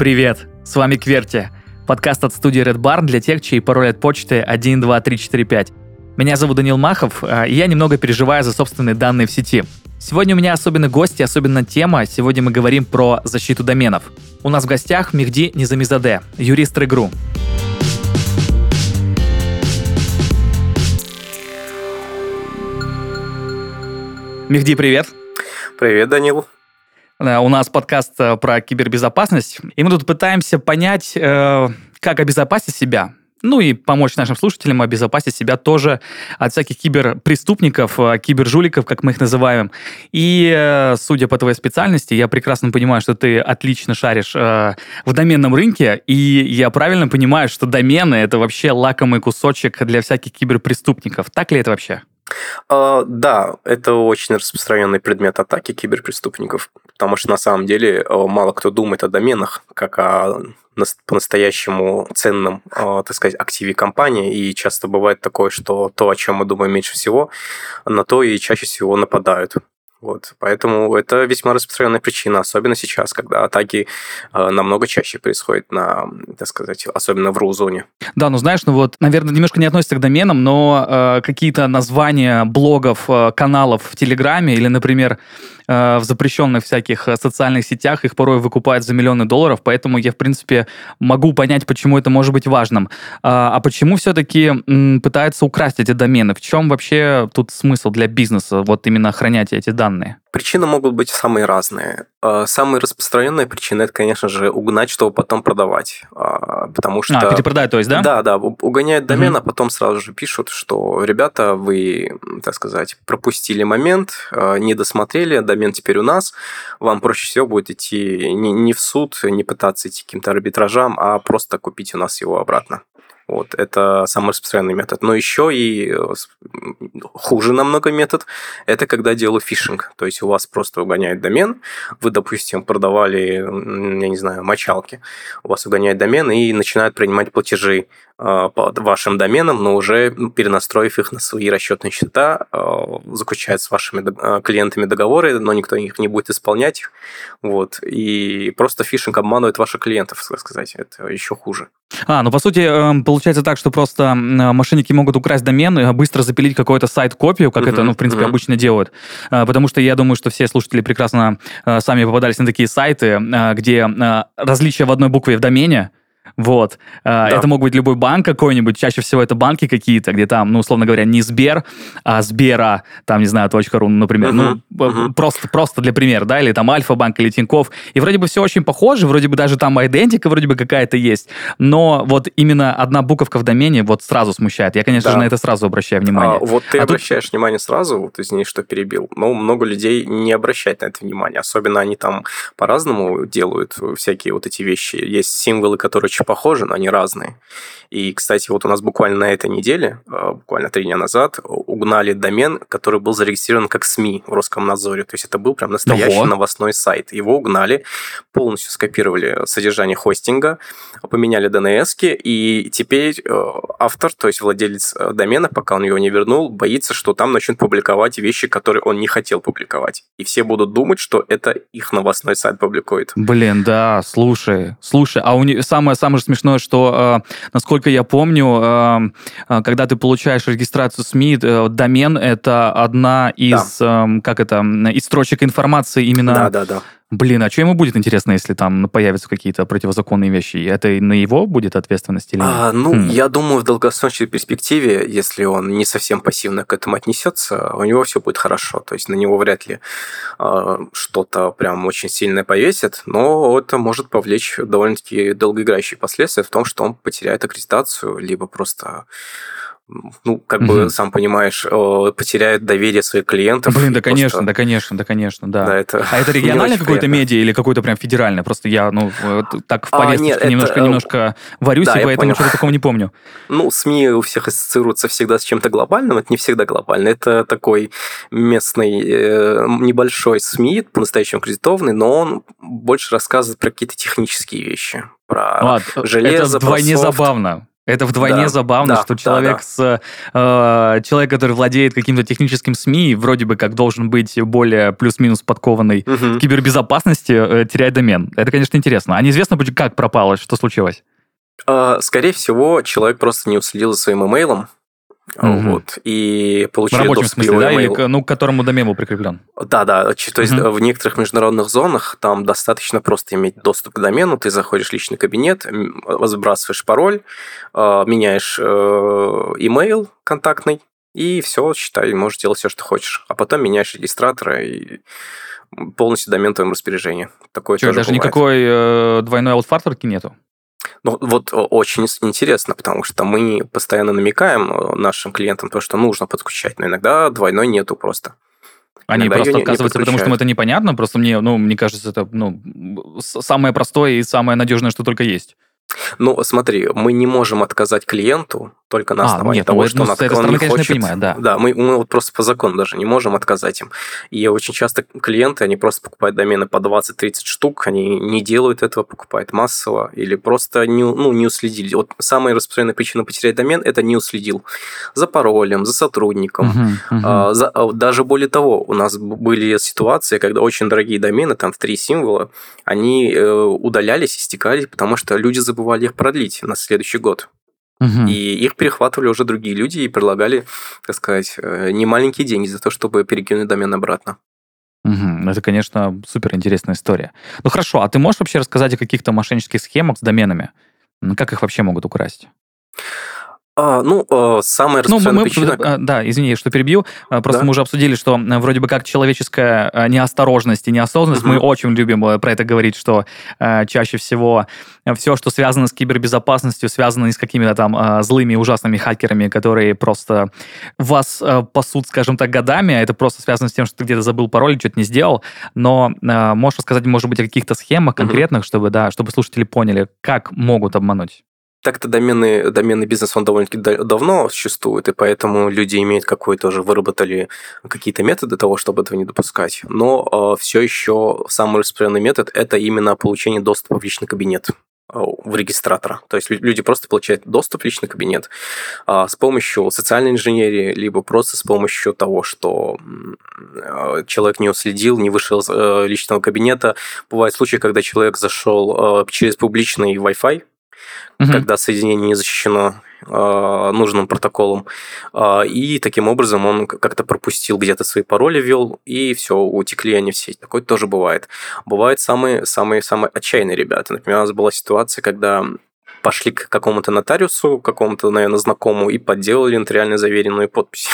Привет, с вами Кверти, подкаст от студии Red Barn для тех, чей пароль от почты 12345. Меня зовут Данил Махов, а, и я немного переживаю за собственные данные в сети. Сегодня у меня особенный гость и особенно тема. Сегодня мы говорим про защиту доменов. У нас в гостях Мехди Низамизаде, юрист РГРУ. Мехди, привет. Привет, Данил. Э, у нас подкаст э, про кибербезопасность, и мы тут пытаемся понять, э, как обезопасить себя. Ну и помочь нашим слушателям обезопасить себя тоже от всяких киберпреступников, кибержуликов, как мы их называем. И, судя по твоей специальности, я прекрасно понимаю, что ты отлично шаришь в доменном рынке, и я правильно понимаю, что домены — это вообще лакомый кусочек для всяких киберпреступников. Так ли это вообще? Uh, да, это очень распространенный предмет атаки киберпреступников, потому что на самом деле э, мало кто думает о доменах как о по-настоящему ценном, э, так сказать, активе компании, и часто бывает такое, что то, о чем мы думаем меньше всего, на то и чаще всего нападают. Вот, поэтому это весьма распространенная причина, особенно сейчас, когда атаки э, намного чаще происходят на, так сказать, особенно в ру-зоне. Да, ну знаешь, ну вот, наверное, немножко не относится к доменам, но э, какие-то названия блогов, э, каналов в Телеграме или, например, в запрещенных всяких э, социальных сетях их порой выкупают за миллионы долларов, поэтому я, в принципе, могу понять, почему это может быть важным. А, а почему все-таки пытаются украсть эти домены? В чем вообще тут смысл для бизнеса, вот именно хранять эти данные? Причины могут быть самые разные. А, самая распространенная причина это, конечно же, угнать, чтобы потом продавать. А, потому что... А, перепродать, то есть, да? Да, да. Угоняют домен, угу. а потом сразу же пишут, что, ребята, вы, так сказать, пропустили момент, а, не досмотрели, домен теперь у нас. Вам проще всего будет идти не в суд, не пытаться идти к каким-то арбитражам, а просто купить у нас его обратно. Вот, это самый распространенный метод. Но еще и э, хуже намного метод – это когда делают фишинг. То есть у вас просто угоняют домен, вы, допустим, продавали, я не знаю, мочалки, у вас угоняют домен и начинают принимать платежи под вашим доменом, но уже перенастроив их на свои расчетные счета, э, заключает с вашими э, клиентами договоры, но никто их не будет исполнять. Вот. И просто фишинг обманывает ваших клиентов, так сказать. Это еще хуже. А, ну по сути, эм, получается так, что просто мошенники могут украсть домен и быстро запилить какой-то сайт-копию, как uh-huh, это, ну, в принципе, uh-huh. обычно делают. Потому что я думаю, что все слушатели прекрасно сами попадались на такие сайты, где различия в одной букве в домене, вот. А, да. Это мог быть любой банк какой-нибудь. Чаще всего это банки какие-то, где там, ну, условно говоря, не Сбер, а Сбера, там, не знаю, .ру, например. Uh-huh. Ну, uh-huh. просто, просто для примера, да, или там Альфа-банк, или Тиньков. И вроде бы все очень похоже, вроде бы даже там идентика вроде бы какая-то есть, но вот именно одна буковка в домене вот сразу смущает. Я, конечно да. же, на это сразу обращаю внимание. А, вот ты а обращаешь тут... внимание сразу, вот извини, что перебил, но много людей не обращают на это внимание. Особенно они там по-разному делают всякие вот эти вещи. Есть символы, которые похожи, но они разные. И, кстати, вот у нас буквально на этой неделе, э, буквально три дня назад, угнали домен, который был зарегистрирован как СМИ в Роскомнадзоре. То есть это был прям настоящий Ого. новостной сайт. Его угнали, полностью скопировали содержание хостинга, поменяли DNS, и теперь э, автор, то есть владелец э, домена, пока он его не вернул, боится, что там начнут публиковать вещи, которые он не хотел публиковать. И все будут думать, что это их новостной сайт публикует. Блин, да, слушай, слушай, а у них самое самое смешное, что насколько насколько я помню, эм, э, когда ты получаешь регистрацию СМИ, э, домен это одна из, да. Эм, как это, из строчек информации именно. Да, да, да. Блин, а что ему будет интересно, если там появятся какие-то противозаконные вещи? Это на его будет ответственность или нет? А, ну, хм. я думаю, в долгосрочной перспективе, если он не совсем пассивно к этому отнесется, у него все будет хорошо. То есть на него вряд ли э, что-то прям очень сильное повесит, но это может повлечь довольно-таки долгоиграющие последствия в том, что он потеряет аккредитацию, либо просто ну, как угу. бы, сам понимаешь, потеряет доверие своих клиентов. Блин, да, конечно, просто... да, конечно, да, конечно, да. да это а это региональное какое-то медиа или какое-то прям федеральное? Просто я, ну, так в повесточке а, немножко, это... немножко варюсь, да, и поэтому что-то такого не помню. Ну, СМИ у всех ассоциируются всегда с чем-то глобальным, это не всегда глобально. Это такой местный э, небольшой СМИ, по-настоящему кредитованный, но он больше рассказывает про какие-то технические вещи, про а, железо, это вдвойне про софт. забавно. Это вдвойне Да, забавно, да, что человек да. с э, человек, который владеет каким-то техническим СМИ, вроде бы как должен быть более плюс-минус подкованный в кибербезопасности, э, теряет домен. Это, конечно, интересно. А неизвестно, как пропало, что случилось. А, Скорее всего, человек просто не уследил за своим имейлом. Мгм. Вот, и В получили рабочем доступ к смысле, да, или к, ну, к которому домен был прикреплен. Да, да. То есть э, в некоторых международных зонах там достаточно просто иметь доступ к домену. Ты заходишь в личный кабинет, сбрасываешь пароль, э, меняешь э, имейл контактный, и все, считай, можешь делать все, что хочешь. А потом меняешь регистратора и полностью домен в твоем распоряжении. Такое Чё, даже бывает. никакой э, двойной аутфакторки нету? Ну, вот о, очень интересно, потому что мы постоянно намекаем э, нашим клиентам то, что нужно подключать, но иногда двойной нету просто. Они Иногда просто отказываются, потому что им это непонятно. Просто мне, ну, мне кажется, это ну, самое простое и самое надежное, что только есть. Ну, смотри, мы не можем отказать клиенту только на А, основании нет, того, ну, что ну, он, с этой он стороны, не конечно, я хочет. понимаю, да. Да, мы, мы вот просто по закону даже не можем отказать им. И очень часто клиенты, они просто покупают домены по 20-30 штук, они не делают этого, покупают массово, или просто не, ну, не уследили. Вот самая распространенная причина потерять домен – это не уследил за паролем, за сотрудником, Мгм, мгм. а, за- а, даже более того, у нас были ситуации, когда очень дорогие домены, там в три символа, они э, удалялись и стекали, потому что люди забывали их продлить на следующий год. Мгм. И их перехватывали уже другие люди и предлагали, так сказать, э, немаленькие деньги за то, чтобы перекинуть домен обратно. Мгм. Это, конечно, супер интересная история. Ну хорошо, а ты можешь вообще рассказать о каких-то мошеннических схемах с доменами? Как их вообще могут украсть? А, ну, э, самая Ну, мы, причина... э, да, извини, что перебью. Э, Просто Да. мы уже обсудили, что э, вроде бы как человеческая э, неосторожность и неосознанность, Мгм. мы очень любим э, про это говорить, что э, чаще всего все, что связано с кибербезопасностью, связано и с какими-то там э, злыми, ужасными хакерами, которые просто вас э, пасут, скажем так, годами, а это просто связано с тем, что ты где-то забыл пароль, что-то не сделал. Но э, можешь рассказать, может быть, о каких-то схемах конкретных, чтобы, да, чтобы слушатели поняли, как могут обмануть? Так-то доменный, доменный бизнес, он довольно-таки да- давно существует, и поэтому люди имеют какой-то уже выработали какие-то методы того, чтобы этого не допускать. Но все еще самый распространенный метод – это именно получение доступа в личный кабинет э, в регистратора. То есть лю- люди просто получают доступ в личный кабинет а, с помощью социальной инженерии, либо просто с помощью того, что э, человек не уследил, не вышел из э, личного кабинета. Бывают случаи, когда человек зашел э, через публичный Wi-Fi, Мгм. когда соединение не защищено э, нужным протоколом. Э, и таким образом он как-то пропустил, где-то свои пароли ввел, и все, утекли они в сеть. Такое тоже бывает. Бывают самые, самые, самые отчаянные ребята. Например, у нас была ситуация, когда пошли к какому-то нотариусу, какому-то, наверное, знакомому, и подделали нотариально заверенную подпись.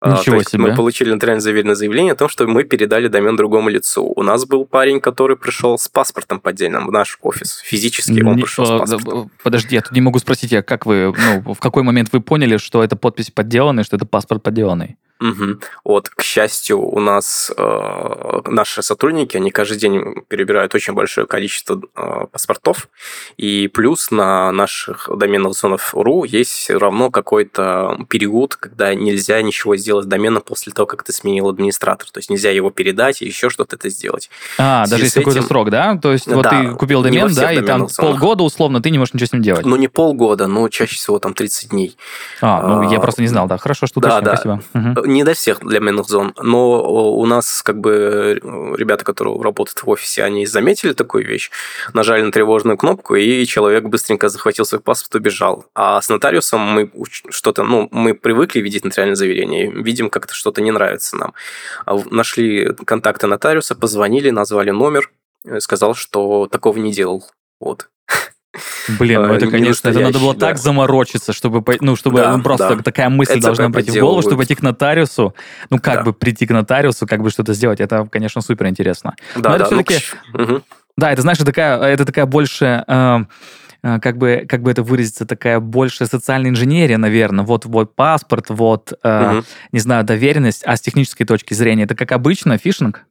А, Ничего есть себе. Мы получили нотариально заверенное заявление о том, что мы передали домен другому лицу. У нас был парень, который пришел с паспортом поддельным в наш офис. Физически он Не- пришел с э, паспортом. Подожди, я тут не могу спросить, а как вы, ну, в какой момент вы поняли, что эта подпись подделанная, что это паспорт подделанный? Мгм. Вот, к счастью, у нас э, наши сотрудники, они каждый день перебирают очень большое количество э, паспортов, и плюс на наших доменных зонах .ru есть все равно какой-то период, когда нельзя ничего сделать с доменом после того, как ты сменил администратор, то есть нельзя его передать и еще что-то это сделать. А, даже есть какой-то этим- срок, да? То есть вот Да, ты купил домен, да, и там зонах. полгода условно ты не можешь ничего с ним делать. Ну, не полгода, но чаще всего там 30 дней. а, ну я а, просто не знал, да. Хорошо, что да, да. спасибо. Не до всех доменных зон, но у нас как бы ребята, которые работают в офисе, они заметили такую вещь, нажали на тревожную кнопку, и человек быстренько захватил свой паспорт и убежал. А с нотариусом мы что-то, ну, мы привыкли видеть нотариальное заверение, видим, как-то что-то не нравится нам. А Нашли контакты нотариуса, позвонили, назвали номер, э, сказал, что такого не делал. Вот. Блин, ну э, это, не конечно, это надо было настоящий, так да. заморочиться, чтобы, ну, чтобы Да, ну, просто да. такая мысль Это должна прийти в голову, чтобы пойти к нотариусу, ну, как Да. бы прийти к нотариусу, как бы что-то сделать. Это, конечно, супер интересно. Да, это да, ну, щ- Мгм. Да, это, знаешь, это такая, это такая больше, э, э, как бы, как бы это выразиться, такая больше социальная инженерия, наверное. Вот, вот паспорт, вот, э, Мгм. не знаю, доверенность, а с технической точки зрения, это как обычно фишинг?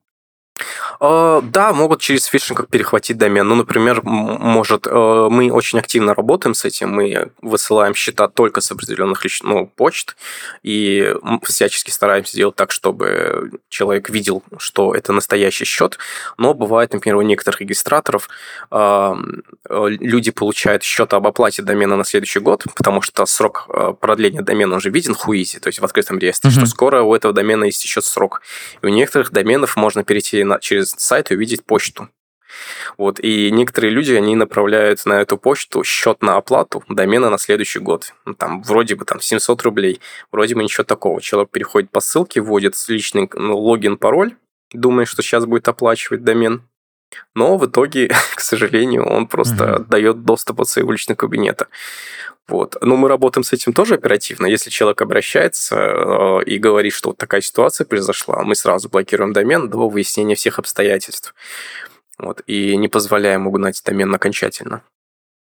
Э, да, могут через фишинг перехватить домен. Ну, например, может, э, мы очень активно работаем с этим, мы высылаем счета только с определенных ну, почт, и всячески стараемся сделать так, чтобы человек видел, что это настоящий счет. Но бывает, например, у некоторых регистраторов э, люди получают счет об оплате домена на следующий год, потому что срок продления домена уже виден в Хуизе, то есть в открытом реестре, mm-hmm. что скоро у этого домена истечет срок. И у некоторых доменов можно перейти на, через сайт увидеть почту. Вот, и некоторые люди, они направляют на эту почту счет на оплату домена на следующий год. Ну, там, вроде бы, там, 700 рублей. Вроде бы ничего такого. Человек переходит по ссылке, вводит личный ну, логин, пароль, думает, что сейчас будет оплачивать домен. Но в итоге, к сожалению, он просто mm-hmm. дает доступ от своего личного кабинета. Вот. Но мы работаем с этим тоже оперативно. Если человек обращается э, и говорит, что вот такая ситуация произошла, мы сразу блокируем домен до выяснения всех обстоятельств. Вот, и не позволяем угнать домен окончательно.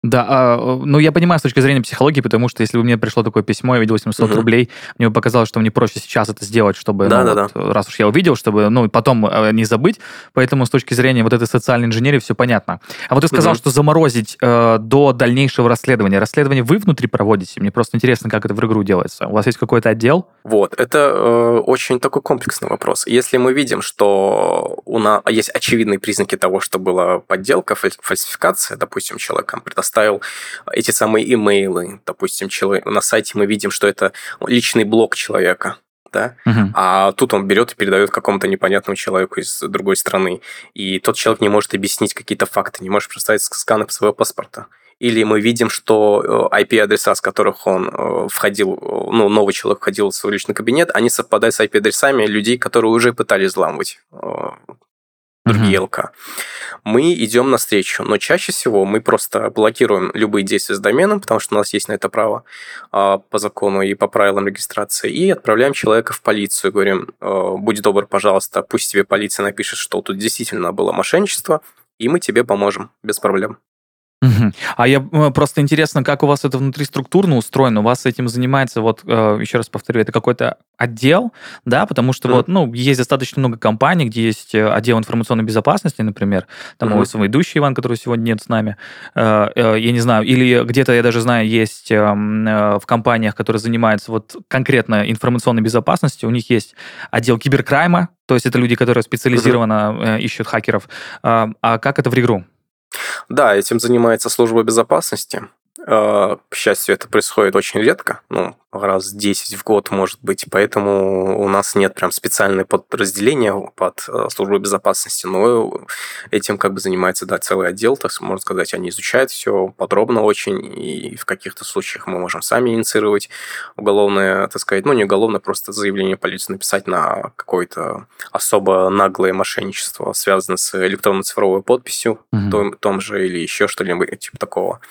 Да, а, ну я понимаю с точки зрения психологии, потому что если бы мне пришло такое письмо, я видел 800 угу. рублей, мне бы показалось, что мне проще сейчас это сделать, чтобы, да, ну, да, вот, да. раз уж я увидел, чтобы, ну, потом э, не забыть. Поэтому с точки зрения вот этой социальной инженерии все понятно. А вот ты сказал, угу. что заморозить э, до дальнейшего расследования. Расследование вы внутри проводите? Мне просто интересно, как это в игру делается. У вас есть какой-то отдел? Вот, это э, очень такой комплексный вопрос. Если мы видим, что у нас есть очевидные признаки того, что была подделка, фальсификация, допустим, человеком предоставлен оставил эти самые имейлы. Допустим, человек, на сайте мы видим, что это личный блог человека. Да? Uh-huh. А тут он берет и передает какому-то непонятному человеку из другой страны. И тот человек не может объяснить какие-то факты, не может представить сканы своего паспорта или мы видим, что IP-адреса, э, с которых он э, входил, э, ну, новый человек входил в свой личный кабинет, они совпадают с IP-адресами людей, которые уже пытались взламывать другие. ЛК. Мы идем навстречу, но чаще всего мы просто блокируем любые действия с доменом, потому что у нас есть на это право а, по закону и по правилам регистрации, и отправляем человека в полицию, говорим, будь добр, пожалуйста, пусть тебе полиция напишет, что тут действительно было мошенничество, и мы тебе поможем без проблем. А я просто интересно, как у вас это внутри структурно устроено? У вас этим занимается, вот э, еще раз повторю, это какой-то отдел, да, потому что mm-hmm. вот, ну, есть достаточно много компаний, где есть э, отдел информационной безопасности, например, там mm-hmm. мой ведущий Иван, который сегодня нет с нами, э, я не знаю, или где-то, я даже знаю, есть в компаниях, которые занимаются вот конкретно информационной безопасностью, у них есть отдел киберкрайма, то есть это люди, которые специализированно mm-hmm. ищут хакеров. А как это в игру? Да, этим занимается служба безопасности. Э, к счастью, это происходит очень редко, ну, раз 10 в год, может быть, поэтому у нас нет прям специального подразделения под э, службу безопасности, но этим как бы занимается, да, целый отдел, так можно сказать, они изучают все подробно очень, и в каких-то случаях мы можем сами инициировать уголовное, так сказать, ну, не уголовное, просто заявление полиции написать на какое-то особо наглое мошенничество, связанное с электронно-цифровой подписью, mm-hmm. том, том же, или еще что-нибудь типа такого.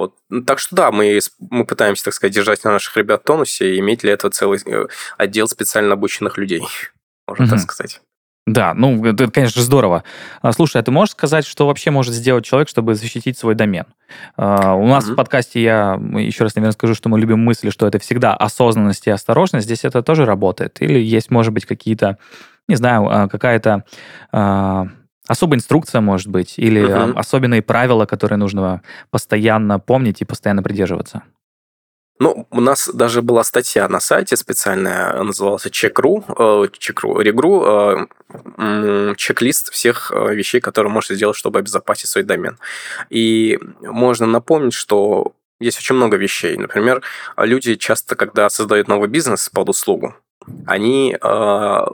Вот. Так что да, мы, мы пытаемся, так сказать, держать на наших ребят тонусе и иметь для этого целый э, отдел специально обученных людей, можно угу. так сказать. Да, ну, это, конечно, здорово. А, слушай, а ты можешь сказать, что вообще может сделать человек, чтобы защитить свой домен? Uh, у нас mm-hmm. в подкасте я еще раз, наверное, скажу, что мы любим мысли, что это всегда осознанность и осторожность. Здесь это тоже работает? Или есть, может быть, какие-то, не знаю, а, какая-то особая инструкция, может быть, или uh-huh. особенные правила, которые нужно постоянно помнить и постоянно придерживаться? Ну, у нас даже была статья на сайте специальная, называлась Чек.ру, э, Чек.ру, Регру, э, чек-лист всех э, вещей, которые можете сделать, чтобы обезопасить свой домен. И можно напомнить, что есть очень много вещей. Например, люди часто, когда создают новый бизнес под услугу, они э,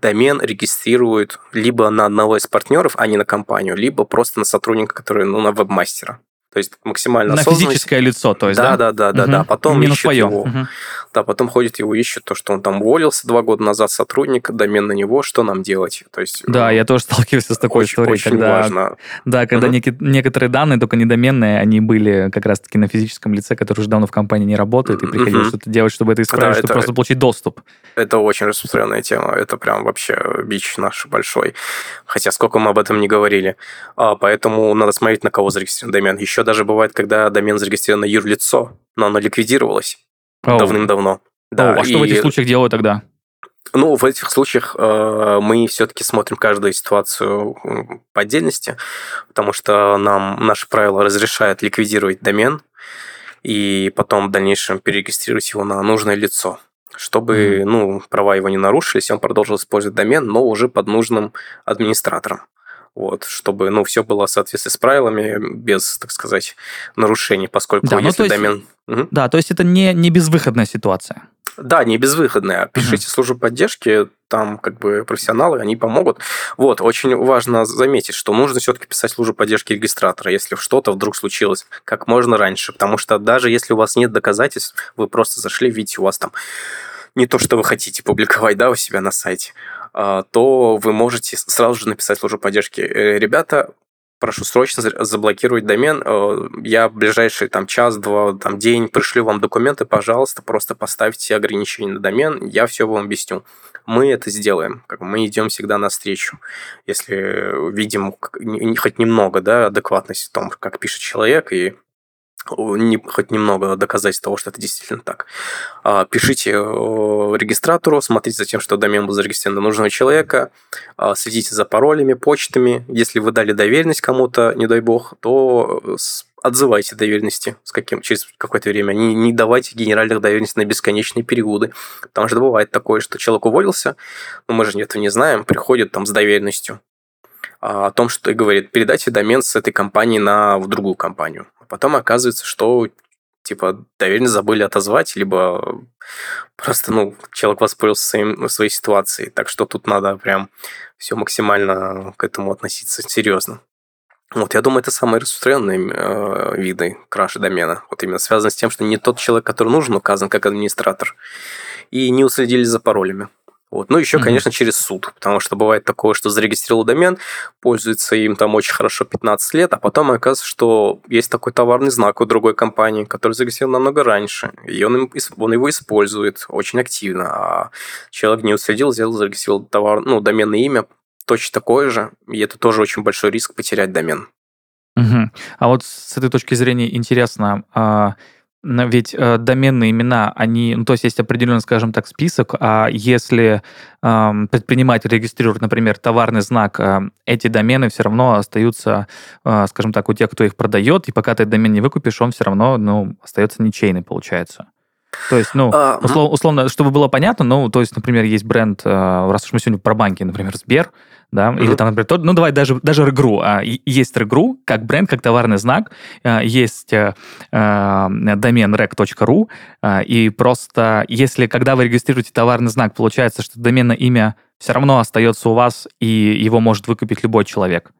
домен регистрируют либо на одного из партнеров, а не на компанию, либо просто на сотрудника, который, ну, на вебмастера. То есть максимально На физическое лицо, то есть, да? Да, да, да, угу. да. Потом Не ищут свое. его. Угу. Да, потом ходит его, ищут то, что он там уволился два года назад, сотрудник, домен на него, что нам делать? То есть, да, э, я тоже сталкивался с такой очень, историей. Очень когда, важно. Да, когда угу. неки, некоторые данные, только не доменные, они были как раз-таки на физическом лице, который уже давно в компании не работает, и приходилось угу. что-то делать, чтобы это исправить, да, чтобы это, просто получить доступ. Это очень распространенная тема, это прям вообще бич наш большой. Хотя сколько мы об этом не говорили. А, поэтому надо смотреть, на кого зарегистрирован домен. Еще даже бывает, когда домен зарегистрирован на юрлицо, но оно ликвидировалось oh. давным-давно. Да, oh, а и... что в этих случаях делают тогда? Ну, в этих случаях э, мы все-таки смотрим каждую ситуацию по отдельности, потому что нам наши правила разрешают ликвидировать домен и потом в дальнейшем перерегистрировать его на нужное лицо чтобы mm. ну, права его не нарушились, он продолжил использовать домен, но уже под нужным администратором. Вот, чтобы, ну, все было в соответствии с правилами, без, так сказать, нарушений, поскольку да, если ну, есть, домен... Угу. Да, то есть это не, не безвыходная ситуация. Да, не безвыходная. Пишите угу. службу поддержки, там как бы профессионалы, они помогут. Вот, очень важно заметить, что нужно все-таки писать службу поддержки регистратора, если что-то вдруг случилось, как можно раньше. Потому что даже если у вас нет доказательств, вы просто зашли, видите, у вас там не то, что вы хотите публиковать, да, у себя на сайте, то вы можете сразу же написать службу поддержки. Э, ребята, прошу срочно заблокировать домен. Э, я в ближайший там час-два, там день пришлю вам документы, пожалуйста, просто поставьте ограничения на домен, я все вам объясню. Мы это сделаем. Мы идем всегда навстречу. Если видим хоть немного да, адекватность в том, как пишет человек, и не, хоть немного доказать того, что это действительно так. А, пишите э, регистратору, смотрите за тем, что домен был зарегистрирован на нужного человека, а, следите за паролями, почтами. Если вы дали доверенность кому-то, не дай бог, то э, отзывайте доверенности с каким, через какое-то время. Не, не давайте генеральных доверенностей на бесконечные периоды. Потому что бывает такое, что человек уволился, но мы же этого не знаем, приходит там с доверенностью а, о том, что и говорит, передайте домен с этой компании на в другую компанию. А потом оказывается, что типа доверенность забыли отозвать, либо просто, ну, человек воспользовался своим, своей ситуацией. Так что тут надо прям все максимально к этому относиться серьезно. Вот, я думаю, это самые распространенные э, виды краши домена. Вот именно связано с тем, что не тот человек, который нужен, указан как администратор, и не уследили за паролями. Вот. Ну, еще, mm-hmm. конечно, через суд, потому что бывает такое, что зарегистрировал домен, пользуется им там очень хорошо 15 лет, а потом оказывается, что есть такой товарный знак у другой компании, который зарегистрирован намного раньше, и он, им, он его использует очень активно, а человек не уследил, сделал, зарегистрировал товар, ну, доменное имя точно такое же, и это тоже очень большой риск потерять домен. Угу. А вот с этой точки зрения интересно, а ведь э, доменные имена, они, ну, то есть есть определенный, скажем так, список, а если э, предприниматель регистрирует, например, товарный знак, э, эти домены все равно остаются, э, скажем так, у тех, кто их продает, и пока ты домен не выкупишь, он все равно, ну, остается ничейный, получается. То есть, ну, а, услов, условно, чтобы было понятно, ну, то есть, например, есть бренд, э, раз уж мы сегодня про банки, например, Сбер, да, mm-hmm. или там, например, тот, ну, давай даже, даже РГРУ. А, есть РГРУ как бренд, как товарный знак, а, есть а, домен rec.ru, а, и просто если, когда вы регистрируете товарный знак, получается, что доменное имя все равно остается у вас, и его может выкупить любой человек.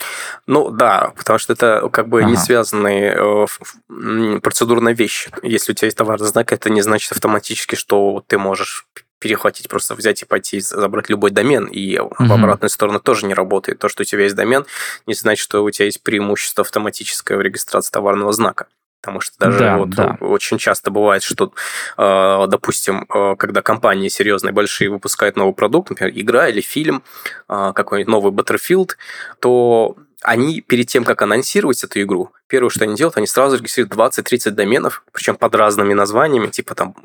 Ну да, потому что это как бы ага. не связанные э, процедурные вещи. Если у тебя есть товарный знак, это не значит автоматически, что ты можешь перехватить, просто взять и пойти забрать любой домен, и угу. в обратную сторону тоже не работает. То, что у тебя есть домен, не значит, что у тебя есть преимущество автоматическое в регистрации товарного знака. Потому что даже да, вот да. очень часто бывает, что, э, допустим, э, когда компании серьезные, большие выпускают новый продукт, например, игра или фильм, э, какой-нибудь новый Battlefield, то они перед тем, как анонсировать эту игру, первое, что они делают, они сразу регистрируют 20-30 доменов, причем под разными названиями, типа там,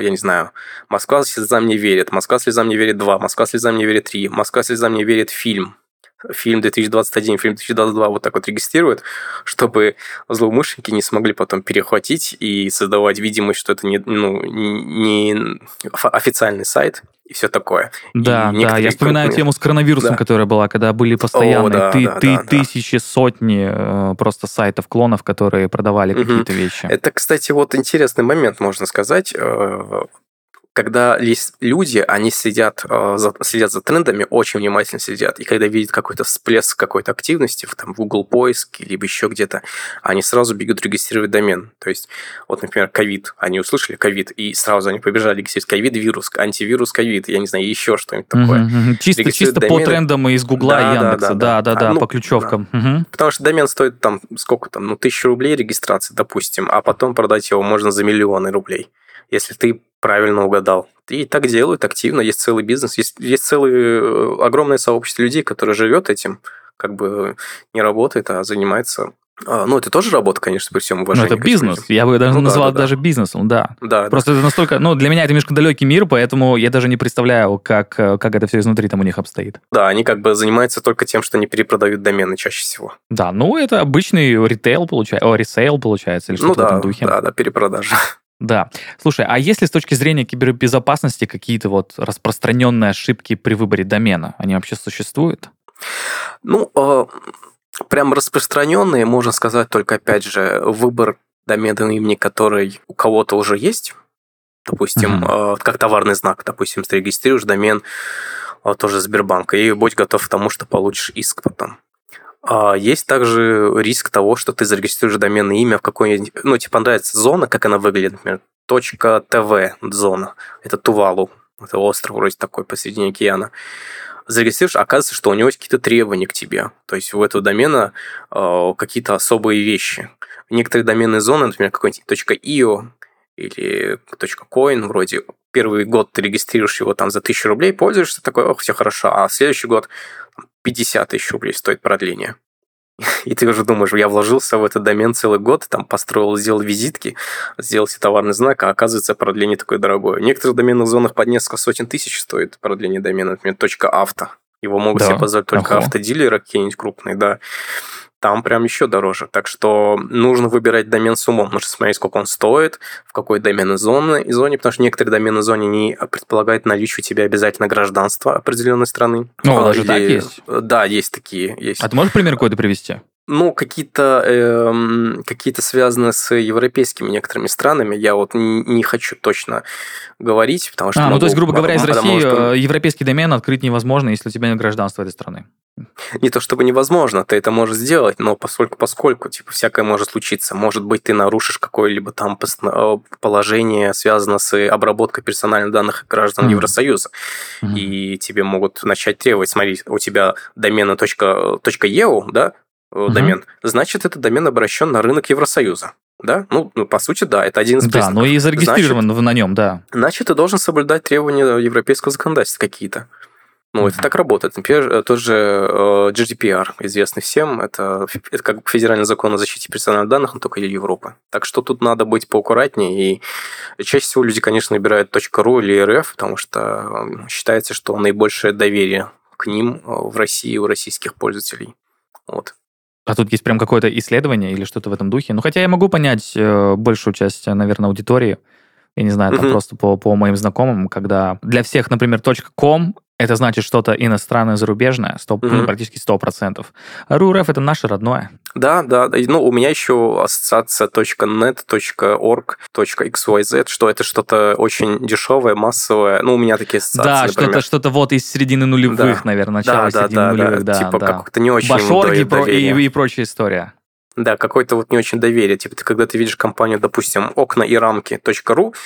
я не знаю, «Москва слезам не верит», «Москва слезам не верит 2», «Москва слезам не верит 3», «Москва слезам не верит фильм», фильм 2021, фильм 2022 вот так вот регистрируют, чтобы злоумышленники не смогли потом перехватить и создавать видимость, что это не, ну, не официальный сайт, и все такое. Да, и да, я вспоминаю крупные... тему с коронавирусом, да. которая была, когда были постоянные О, да, ты, да, ты, да, тысячи, да. сотни э, просто сайтов клонов, которые продавали угу. какие-то вещи. Это, кстати, вот интересный момент, можно сказать. Э, когда есть люди, они следят, э, за, следят за трендами, очень внимательно следят, и когда видят какой-то всплеск какой-то активности в, там, в Google поиске, либо еще где-то, они сразу бегут регистрировать домен. То есть, вот, например, ковид, они услышали ковид, и сразу они побежали регистрировать ковид, вирус, антивирус ковид, я не знаю, еще что-нибудь такое. Mm-hmm. Чисто, чисто по трендам из Гугла да, и Яндекса, да-да-да, а, ну, по ключевкам. Да. Угу. Потому что домен стоит там, сколько там, ну, тысячу рублей регистрации, допустим, а потом продать его можно за миллионы рублей если ты правильно угадал. И так делают активно, есть целый бизнес, есть, есть целое э, огромное сообщество людей, которые живет этим, как бы не работает, а занимается А, ну, это тоже работа, конечно, при всем уважении. Ну, это бизнес. Я бы даже ну, назвал да, да, даже бизнесом, да. Да. Просто да. это настолько... Ну, для меня это немножко далекий мир, поэтому я даже не представляю, как, как это все изнутри там у них обстоит. Да, они как бы занимаются только тем, что они перепродают домены чаще всего. Да, ну, это обычный ритейл получается, о, ресейл получается, или что-то ну, да, в этом духе. да, да, перепродажа. Да. Слушай, а если с точки зрения кибербезопасности какие-то вот распространенные ошибки при выборе домена, они вообще существуют? Ну, э, прям распространенные, можно сказать, только опять же, выбор домена имени, который у кого-то уже есть, допустим, uh-huh. как товарный знак, допустим, ты регистрируешь домен э, тоже Сбербанка, и будь готов к тому, что получишь иск потом. А есть также риск того, что ты зарегистрируешь доменное имя в какой-нибудь... Ну, тебе понравится зона, как она выглядит, например, .tv зона. Это Тувалу. Это остров вроде такой посредине океана зарегистрируешь, оказывается, что у него есть какие-то требования к тебе. То есть у этого домена э, какие-то особые вещи. Некоторые доменные зоны, например, какой-нибудь .io или .coin вроде, первый год ты регистрируешь его там за 1000 рублей, пользуешься, такой, ох, все хорошо, а следующий год 50 тысяч рублей стоит продление. И ты уже думаешь, я вложился в этот домен целый год, там построил, сделал визитки, сделал себе товарный знак, а оказывается продление такое дорогое. В некоторых доменных зонах под несколько сотен тысяч стоит продление домена, например, .авто. Его могут да. себе позволить только Ого. автодилеры какие-нибудь крупные, да там прям еще дороже. Так что нужно выбирать домен с умом. Нужно смотреть, сколько он стоит, в какой доменной зоне, зоне потому что некоторые доменные зоны не предполагают наличие у тебя обязательно гражданства определенной страны. Ну, а, даже так есть? Да, есть такие. Есть. А ты можешь пример какой-то привести? Ну, какие-то э, какие связаны с европейскими некоторыми странами. Я вот не хочу точно говорить, потому что... А, могу, ну, то есть, грубо говоря, из России что... Э, европейский домен открыть невозможно, если у тебя нет гражданства этой страны. Не то чтобы невозможно, ты это можешь сделать, но поскольку, поскольку типа, всякое может случиться. Может быть, ты нарушишь какое-либо там э, положение, связанное с обработкой персональных данных граждан mm-hmm. Евросоюза. Mm-hmm. И тебе могут начать требовать, смотри, у тебя домена .eu, да, mm-hmm. домен, значит, этот домен обращен на рынок Евросоюза. Да? Ну, ну, по сути, да, это один из признаков. Да, ну и зарегистрирован значит, на нем, да. Значит, ты должен соблюдать требования европейского законодательства какие-то. Ну, это так работает. Например, э, тот же э, GDPR, известный всем, это, это как федеральный закон о защите персональных данных, но только для Европы. Так что тут надо быть поаккуратнее. И чаще всего люди, конечно, выбирают .ru или .rf, потому что считается, что наибольшее доверие к ним в России у российских пользователей. Вот. А тут есть прям какое-то исследование или что-то в этом духе? Ну, хотя я могу понять большую часть, наверное, аудитории, я не знаю, там uh-huh. просто по, по моим знакомым, когда для всех, например, .com это значит что-то иностранное, зарубежное, 100, mm-hmm. ну, практически 100%. А РУРФ это наше родное. Да, да. Ну, у меня еще ассоциация .net, .org, .xyz, что это что-то очень дешевое, массовое. Ну, у меня такие ассоциации, Да, что-то, что-то вот из середины нулевых, да. наверное, начала да, середины да, нулевых. Да, типа да. как-то не очень Башорги про- и, и прочая история. Да, какое-то вот не очень доверие. Типа ты когда ты видишь компанию, допустим, окна и рамки.ру, Э,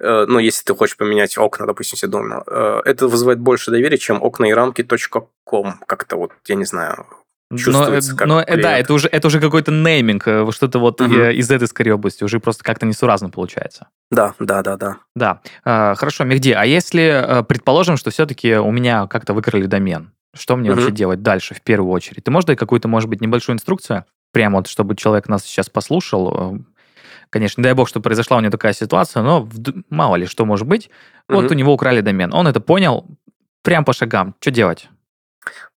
ну, если ты хочешь поменять окна, допустим, себе дома, э, это вызывает больше доверия, чем окна и рамки .com. Как-то вот, я не знаю, чувствуется. Но, как но да, это уже, это уже какой-то нейминг, э, что-то вот угу. из этой скорее области, уже просто как-то несуразно получается. Да, да, да, да. Да, хорошо, Мехди, а если, предположим, что все-таки у меня как-то выкрали домен, что мне угу. вообще делать дальше в первую очередь? Ты можешь дать какую-то, может быть, небольшую инструкцию, прямо вот, чтобы человек нас сейчас послушал, Конечно, не дай бог, что произошла у него такая ситуация, но мало ли что может быть. Вот угу. у него украли домен. Он это понял прям по шагам. Что делать?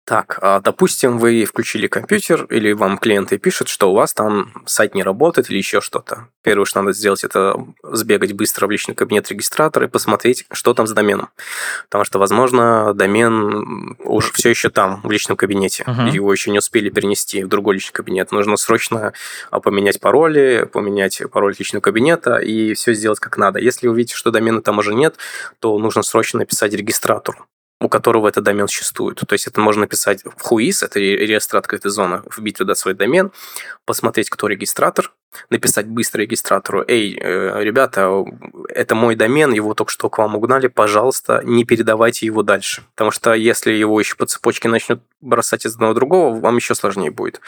Так, а, допустим, вы включили компьютер, или вам клиенты пишут, что у вас там сайт не работает или еще что-то. Первое, что надо сделать, это сбегать быстро в личный кабинет регистратора и посмотреть, что там с доменом. Потому что, возможно, домен уже все еще там, в личном кабинете. Uh-huh. Его еще не успели перенести в другой личный кабинет. Нужно срочно а, поменять пароли, поменять пароль личного кабинета и все сделать как надо. Если вы видите, что домена там уже нет, то нужно срочно написать регистратору у которого этот домен существует. То есть это можно написать в Whois, это реестр открытой зоны, вбить туда свой домен, посмотреть, кто регистратор, написать быстро регистратору, эй, э, ребята, это мой домен, его только что к вам угнали, пожалуйста, не передавайте его дальше. Потому что если его еще по цепочке начнут бросать из одного другого, вам еще сложнее будет.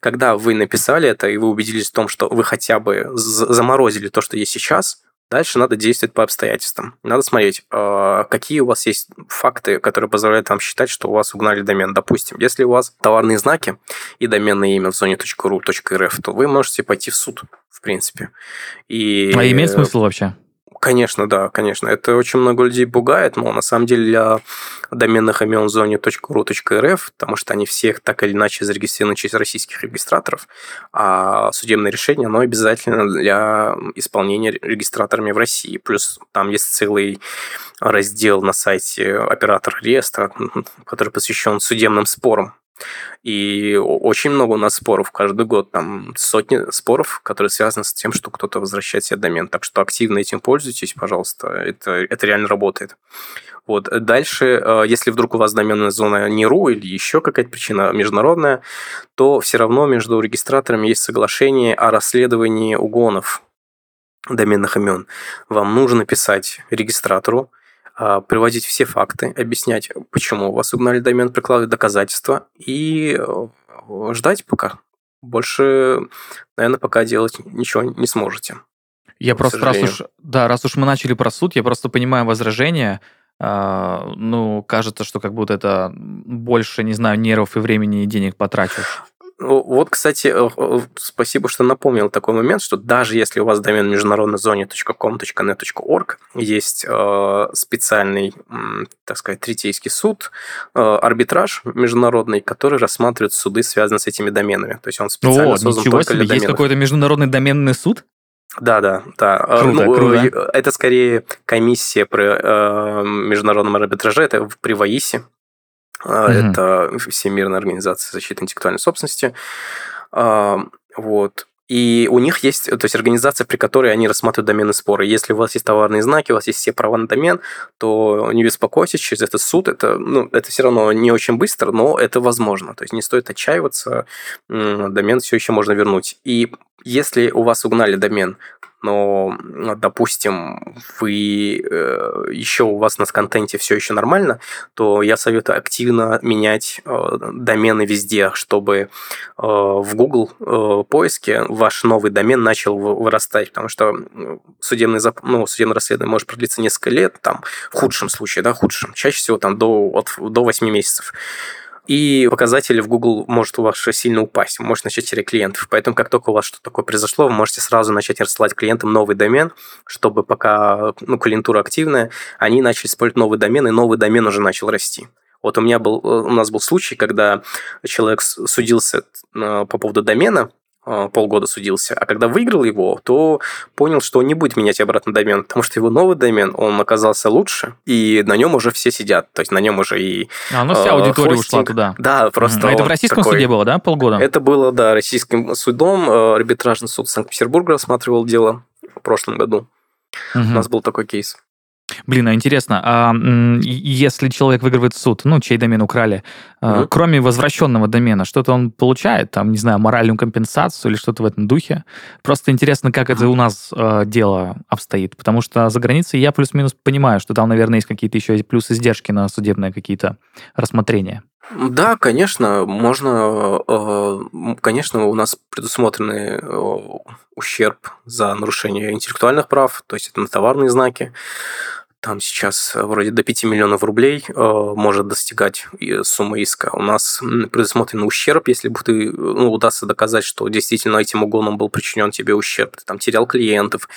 Когда вы написали это, и вы убедились в том, что вы хотя бы заморозили то, что есть сейчас, Дальше надо действовать по обстоятельствам. Надо смотреть, э, какие у вас есть факты, которые позволяют вам считать, что у вас угнали домен. Допустим, если у вас товарные знаки и доменное имя в зоне .ru, .rf, то вы можете пойти в суд, в принципе. И... А имеет смысл вообще? Конечно, да, конечно. Это очень много людей пугает, но на самом деле для доменных имен в зоне .ru.rf, потому что они всех так или иначе зарегистрированы через российских регистраторов, а судебное решение, оно обязательно для исполнения регистраторами в России. Плюс там есть целый раздел на сайте оператора реестра, который посвящен судебным спорам. И очень много у нас споров каждый год, там сотни споров, которые связаны с тем, что кто-то возвращает себе домен. Так что активно этим пользуйтесь, пожалуйста, это, это реально работает. Вот. Дальше, э, если вдруг у вас доменная зона не РУ или еще какая-то причина международная, то все равно между регистраторами есть соглашение о расследовании угонов доменных имен. Вам нужно писать регистратору, приводить все факты, объяснять, почему вас угнали домен, прикладывать доказательства и э, ждать пока. Больше, наверное, пока делать ничего не сможете. Я просто, раз уж, да, раз уж мы начали про суд, я просто понимаю возражение. Uh, ну, кажется, что как будто это больше, не знаю, нервов и времени и денег потрачу. Вот, кстати, э, э, спасибо, что напомнил такой момент, что даже если у вас домен международной зоне .com.net.org есть э, специальный, так сказать, третейский суд, арбитраж международный, который рассматривает суды, связанные с этими доменами. То есть он специально О, создан ничего только себе, для есть какой-то международный доменный суд? Да, да, да. Круто, ну, круто. Это скорее комиссия при э, международном арбитраже, это при ВАИСе. Mm-hmm. Это Всемирная организация защиты интеллектуальной собственности. А, вот. И у них есть, то есть организация, при которой они рассматривают домены споры. Если у вас есть товарные знаки, у вас есть все права на домен, то не беспокойтесь, через этот суд это, ну, это все равно не очень быстро, но это возможно. То есть не стоит отчаиваться, домен все еще можно вернуть. И если у вас угнали домен, но, допустим, вы э, еще у вас на контенте все еще нормально, то я советую активно менять э, домены везде, чтобы э, в Google э, поиске ваш новый домен начал вырастать, потому что судебный, зап... ну, судебное расследование может продлиться несколько лет, там, в худшем случае, да, худшем, чаще всего там до, от, до 8 месяцев и показатели в Google может у вас сильно упасть, может начать терять клиентов. Поэтому как только у вас что-то такое произошло, вы можете сразу начать рассылать клиентам новый домен, чтобы пока ну, клиентура активная, они начали использовать новый домен, и новый домен уже начал расти. Вот у меня был, у нас был случай, когда человек судился э, по поводу домена, полгода судился. А когда выиграл его, то понял, что он не будет менять обратно домен, потому что его новый домен, он оказался лучше, и на нем уже все сидят. То есть на нем уже и А, ну вся аудитория хостинг. ушла туда. Да, просто А это в российском такой... суде было, да, полгода? Это было, да, российским судом. Э, арбитражный суд Санкт-Петербурга рассматривал дело в прошлом году. Угу. У нас был такой кейс. Блин, а интересно, а если человек выигрывает суд, ну, чей домен украли, угу. кроме возвращенного домена, что-то он получает, там, не знаю, моральную компенсацию или что-то в этом духе? Просто интересно, как это у нас э, дело обстоит, потому что за границей я плюс-минус понимаю, что там, наверное, есть какие-то еще плюс издержки на судебные какие-то рассмотрения. Да, конечно, можно, э, конечно, у нас предусмотрены ущерб за нарушение интеллектуальных прав, то есть это на товарные знаки, там сейчас э, вроде до 5 миллионов рублей э, может достигать сумма иска. У нас предусмотрен ущерб, если бы ты, ну, удастся доказать, что действительно этим угоном был причинен тебе ущерб. Ты там терял клиентов,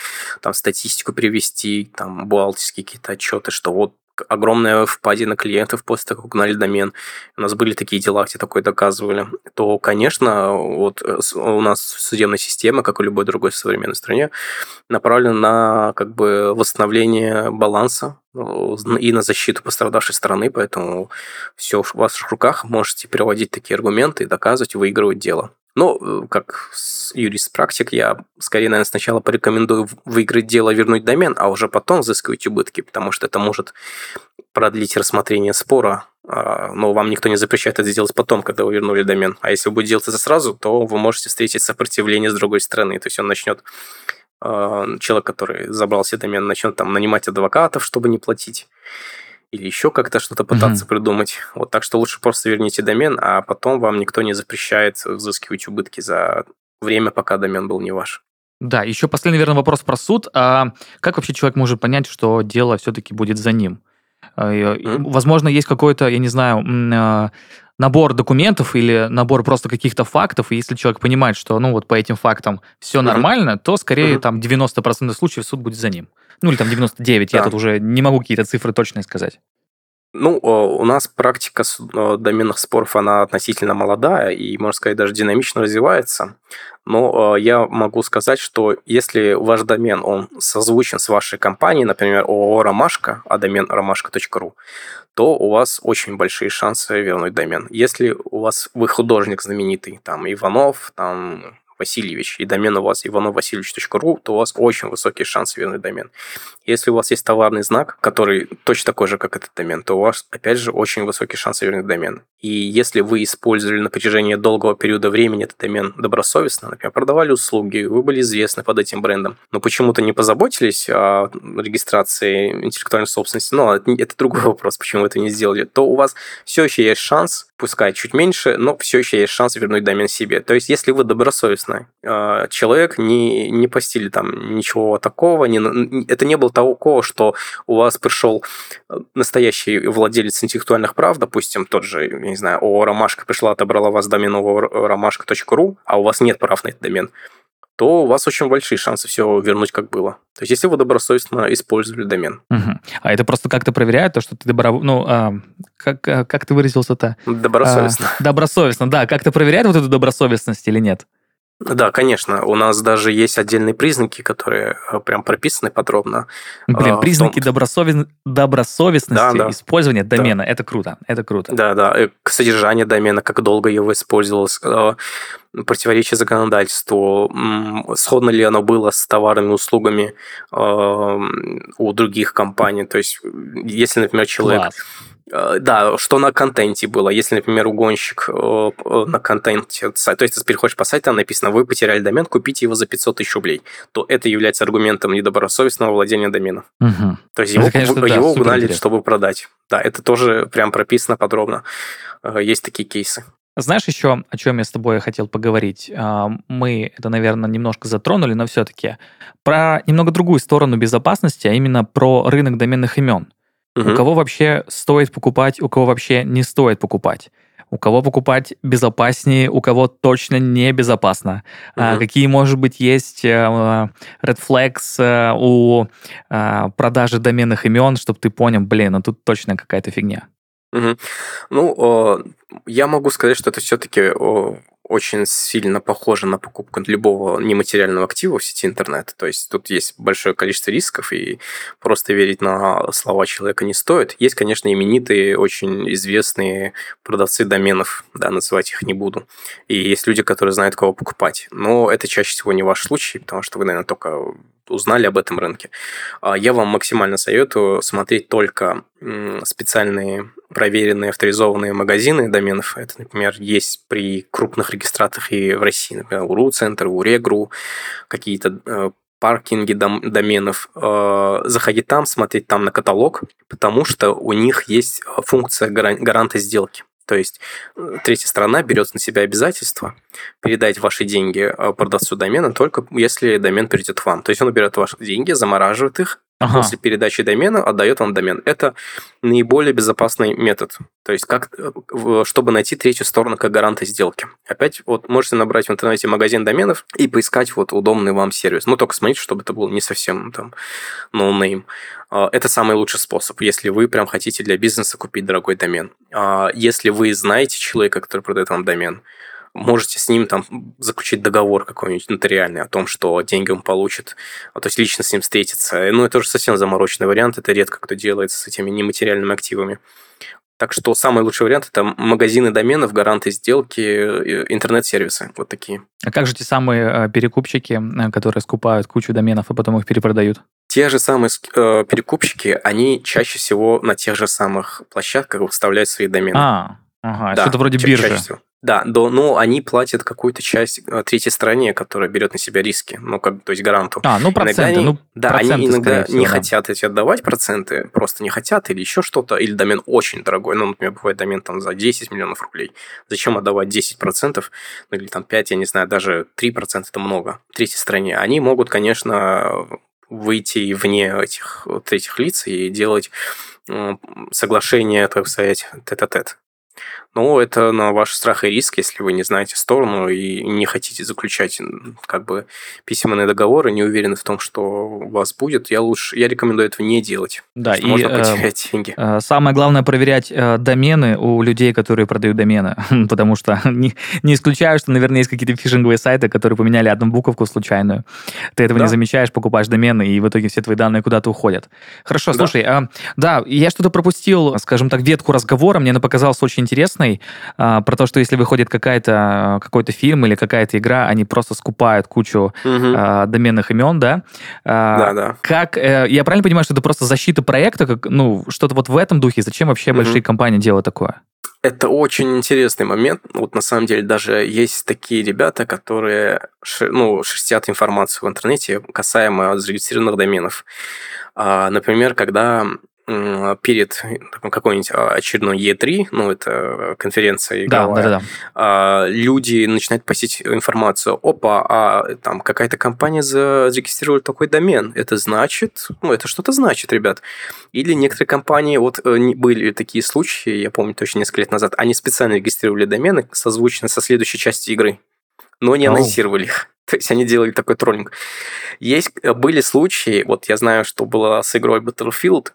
там статистику привести, там бухгалтерские какие-то отчеты, что вот огромная впадина клиентов после того, как угнали домен, у нас были такие дела, где такое доказывали, то, конечно, вот э, у нас судебная система, как и любой другой современной стране, направлена на как бы восстановление баланса ну, и на защиту пострадавшей стороны, поэтому все в ваших руках, можете переводить такие аргументы и доказывать, выигрывать дело. Но, э, как юрист-практик, я скорее, наверное, сначала порекомендую выиграть дело, вернуть домен, а уже потом взыскивать убытки, потому что это может продлить рассмотрение спора, а, но вам никто не запрещает это сделать потом, когда вы вернули домен. А если вы будете делать это сразу, то вы можете встретить сопротивление с другой стороны. То есть он начнет а, человек, который забрал себе домен, начнет там нанимать адвокатов, чтобы не платить или еще как-то что-то пытаться mm-hmm. придумать. Вот так что лучше просто верните домен, а потом вам никто не запрещает взыскивать убытки за время, пока домен был не ваш. Да, еще последний, наверное, вопрос про суд. А как вообще человек может понять, что дело все-таки будет за ним? Mm-hmm. Возможно, есть какой-то, я не знаю, а, набор документов или набор просто каких-то фактов, и если человек понимает, что, ну, вот по этим фактам все mm-hmm. нормально, то скорее mm-hmm. там 90% случаев суд будет за ним. Ну, или там 99, да. я тут уже не могу какие-то цифры точные сказать. Ну, у нас практика доменных споров, она относительно молодая и, можно сказать, даже динамично развивается. Но я могу сказать, что если ваш домен, он созвучен с вашей компанией, например, ООО «Ромашка», а домен ромашка.ру, то у вас очень большие шансы вернуть домен. Если у вас вы художник знаменитый, там, Иванов, там, Васильевич, и домен у вас ивановвасильевич.ру, то у вас очень высокий шанс вернуть домен. Если у вас есть товарный знак, который точно такой же, как этот домен, то у вас, опять же, очень высокий шанс вернуть домен. И если вы использовали на протяжении долгого периода времени этот домен добросовестно, например, продавали услуги, вы были известны под этим брендом, но почему-то не позаботились о регистрации интеллектуальной собственности, но это другой вопрос, почему вы это не сделали, то у вас все еще есть шанс, пускай чуть меньше, но все еще есть шанс вернуть домен себе. То есть, если вы добросовестно э, человек, не, не постили там ничего такого, не, это не было такого, что у вас пришел э, настоящий владелец интеллектуальных прав, допустим, тот же, я не знаю, о Ромашка пришла, отобрала у вас домен ромашка.ру, а у вас нет прав на этот домен, то у вас очень большие шансы все вернуть как было. То есть, если вы добросовестно использовали домен. Угу. А это просто как-то проверяет то, что ты добро... Ну, а, как, а, как ты выразился-то? Добросовестно. А, добросовестно, да. Как-то проверяет вот эту добросовестность или нет? Да, конечно. У нас даже есть отдельные признаки, которые э, прям прописаны подробно. Блин, э, признаки том... добросовес... добросовестности да, да. использования домена. Да. Это круто. Это круто. Да, да. Э, содержание домена, как долго его использовалось, противоречие законодательству, сходно ли оно было с товарами и услугами у других компаний. То есть, если, например, человек... Класс да, что на контенте было. Если, например, угонщик э, э, на контенте, то есть ты переходишь по сайту, там написано, вы потеряли домен, купите его за 500 тысяч рублей, то это является аргументом недобросовестного владения домена. Угу. То есть его, это, конечно, его да, угнали, чтобы продать. Да, это тоже прям прописано подробно. Есть такие кейсы. Знаешь еще, о чем я с тобой хотел поговорить? Мы это, наверное, немножко затронули, но все-таки про немного другую сторону безопасности, а именно про рынок доменных имен. Угу. У кого вообще стоит покупать, у кого вообще не стоит покупать. У кого покупать безопаснее, у кого точно небезопасно. Угу. А, какие, может быть, есть uh, red flags uh, у uh, продажи доменных имен, чтобы ты понял, блин, ну тут точно какая-то фигня. Угу. Ну, я могу сказать, что это все-таки очень сильно похоже на покупку любого нематериального актива в сети интернет. То есть тут есть большое количество рисков, и просто верить на слова человека не стоит. Есть, конечно, именитые, очень известные продавцы доменов, да, называть их не буду. И есть люди, которые знают, кого покупать. Но это чаще всего не ваш случай, потому что вы, наверное, только узнали об этом рынке. А я вам максимально советую смотреть только специальные проверенные авторизованные магазины доменов. Это, например, есть при крупных регистраторах и в России, например, УРУ-центр, УРЕГРУ, какие-то э, паркинги дом, доменов. Э, заходить там, смотреть там на каталог, потому что у них есть функция гаранта сделки. То есть э, третья сторона берет на себя обязательство передать ваши деньги продавцу домена только если домен придет к вам. То есть он берет ваши деньги, замораживает их, ага. после передачи домена отдает вам домен. Это наиболее безопасный метод. То есть, как, э, чтобы найти третью сторону как гаранта сделки. Опять вот можете набрать в интернете магазин доменов и поискать вот удобный вам сервис. Ну, только смотрите, чтобы это был не совсем там no name. А, это самый лучший способ, если вы прям хотите для бизнеса купить дорогой домен. А, если вы знаете человека, который продает вам домен, можете с ним там заключить договор какой-нибудь нотариальный о том, что деньги он получит, а то есть лично с ним встретиться. Ну, это уже совсем замороченный вариант, это редко кто делает с этими нематериальными активами. Так что самый лучший вариант это магазины доменов, гаранты сделки, интернет-сервисы. Вот такие. А как же те самые э, перекупщики, э, которые скупают кучу доменов, и потом их перепродают? Те же самые э, перекупщики, они чаще всего на тех же самых площадках выставляют свои домены. А, ага, да, что-то вроде биржи. Чаще всего. Да, до, но они платят какую-то часть э, третьей стороне, которая берет на себя риски, ну, как, то есть гаранту. А, ну, проценты, они, ну, Да, проценты, они иногда всего, не да. хотят эти отдавать проценты, просто не хотят, или еще что-то, или домен очень дорогой, ну, например, бывает домен там за 10 миллионов рублей. Зачем отдавать 10%, ну, или там 5, я не знаю, даже 3% это много третьей стороне. Они могут, конечно, выйти вне этих третьих лиц и делать соглашение, так сказать, тет-а-тет. Ну, это на ваш страх и риск, если вы не знаете сторону и не хотите заключать как бы письменные договоры, не уверены в том, что у вас будет, я лучше, я рекомендую этого не делать. Да, и можно э, потерять деньги. э, самое главное проверять э, домены у людей, которые продают домены, потому что не, не исключаю, что, наверное, есть какие-то фишинговые сайты, которые поменяли одну буковку случайную. Ты этого Да. не замечаешь, покупаешь домены, и в итоге все твои данные куда-то уходят. Хорошо, Да. слушай, а, да, я что-то пропустил, скажем так, ветку разговора, мне она показалась очень интересной, а, про то, что если выходит какая-то, какой-то фильм или какая-то игра, они просто скупают кучу а, доменных имен, да? А, Да, да. Как, э, я правильно понимаю, что это просто защита проекта, как, ну, что-то вот в этом духе? Зачем вообще Мгм. большие компании делают такое? Это очень интересный момент. Вот на самом деле даже есть такие ребята, которые ну, шерстят информацию в интернете касаемо зарегистрированных доменов. А, Например, когда перед какой-нибудь а, очередной E3, ну, это конференция игровая, да, да, да. люди начинают постить информацию. Опа, а там какая-то компания зарегистрировала такой домен. Это значит, ну, это что-то значит, ребят. Или некоторые компании, вот э, были такие случаи, я помню точно несколько лет назад, они специально регистрировали домены созвучно со следующей части игры, но не Оу. анонсировали их. То есть они делали такой троллинг. Есть, э, были случаи, вот я знаю, что было с игрой Battlefield,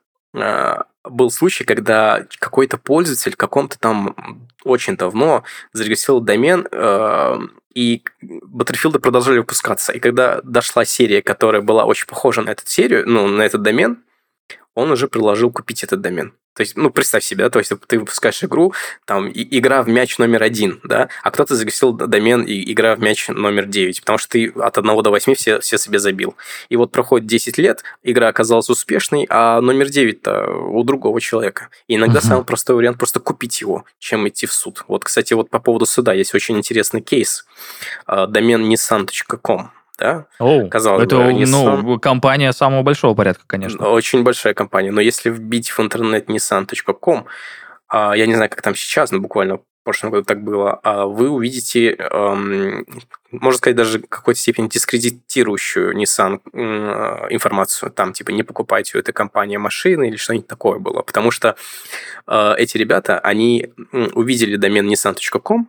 был случай, когда какой-то пользователь каком-то там очень давно зарегистрировал домен, э, и Battlefield продолжали выпускаться. И когда дошла серия, которая была очень похожа на эту серию, ну, на этот домен, он уже предложил купить этот домен. То есть, ну, представь себе, то есть ты выпускаешь игру, там, и- игра в мяч номер один, да, а кто-то зарегистрировал домен и игра в мяч номер 9, потому что ты от 1 до 8 все, все себе забил. И вот проходит 10 лет, игра оказалась успешной, а номер 9-то у другого человека. И иногда Мгм. самый простой вариант просто купить его, чем идти в суд. Вот, кстати, вот по поводу суда есть очень интересный кейс. А, Домен nissan.com, да, Оу, казалось это, бы, ну, Nissan. компания самого большого порядка, конечно. Очень большая компания. Но если вбить в интернет nissan.com, а, я не знаю, как там сейчас, но буквально в прошлом году так было, а вы увидите, эм, можно сказать, даже в какой-то степени дискредитирующую Nissan м, информацию. Там, типа, не покупайте у этой компании машины или что-нибудь такое было. Потому что э, эти ребята, они увидели домен nissan.com,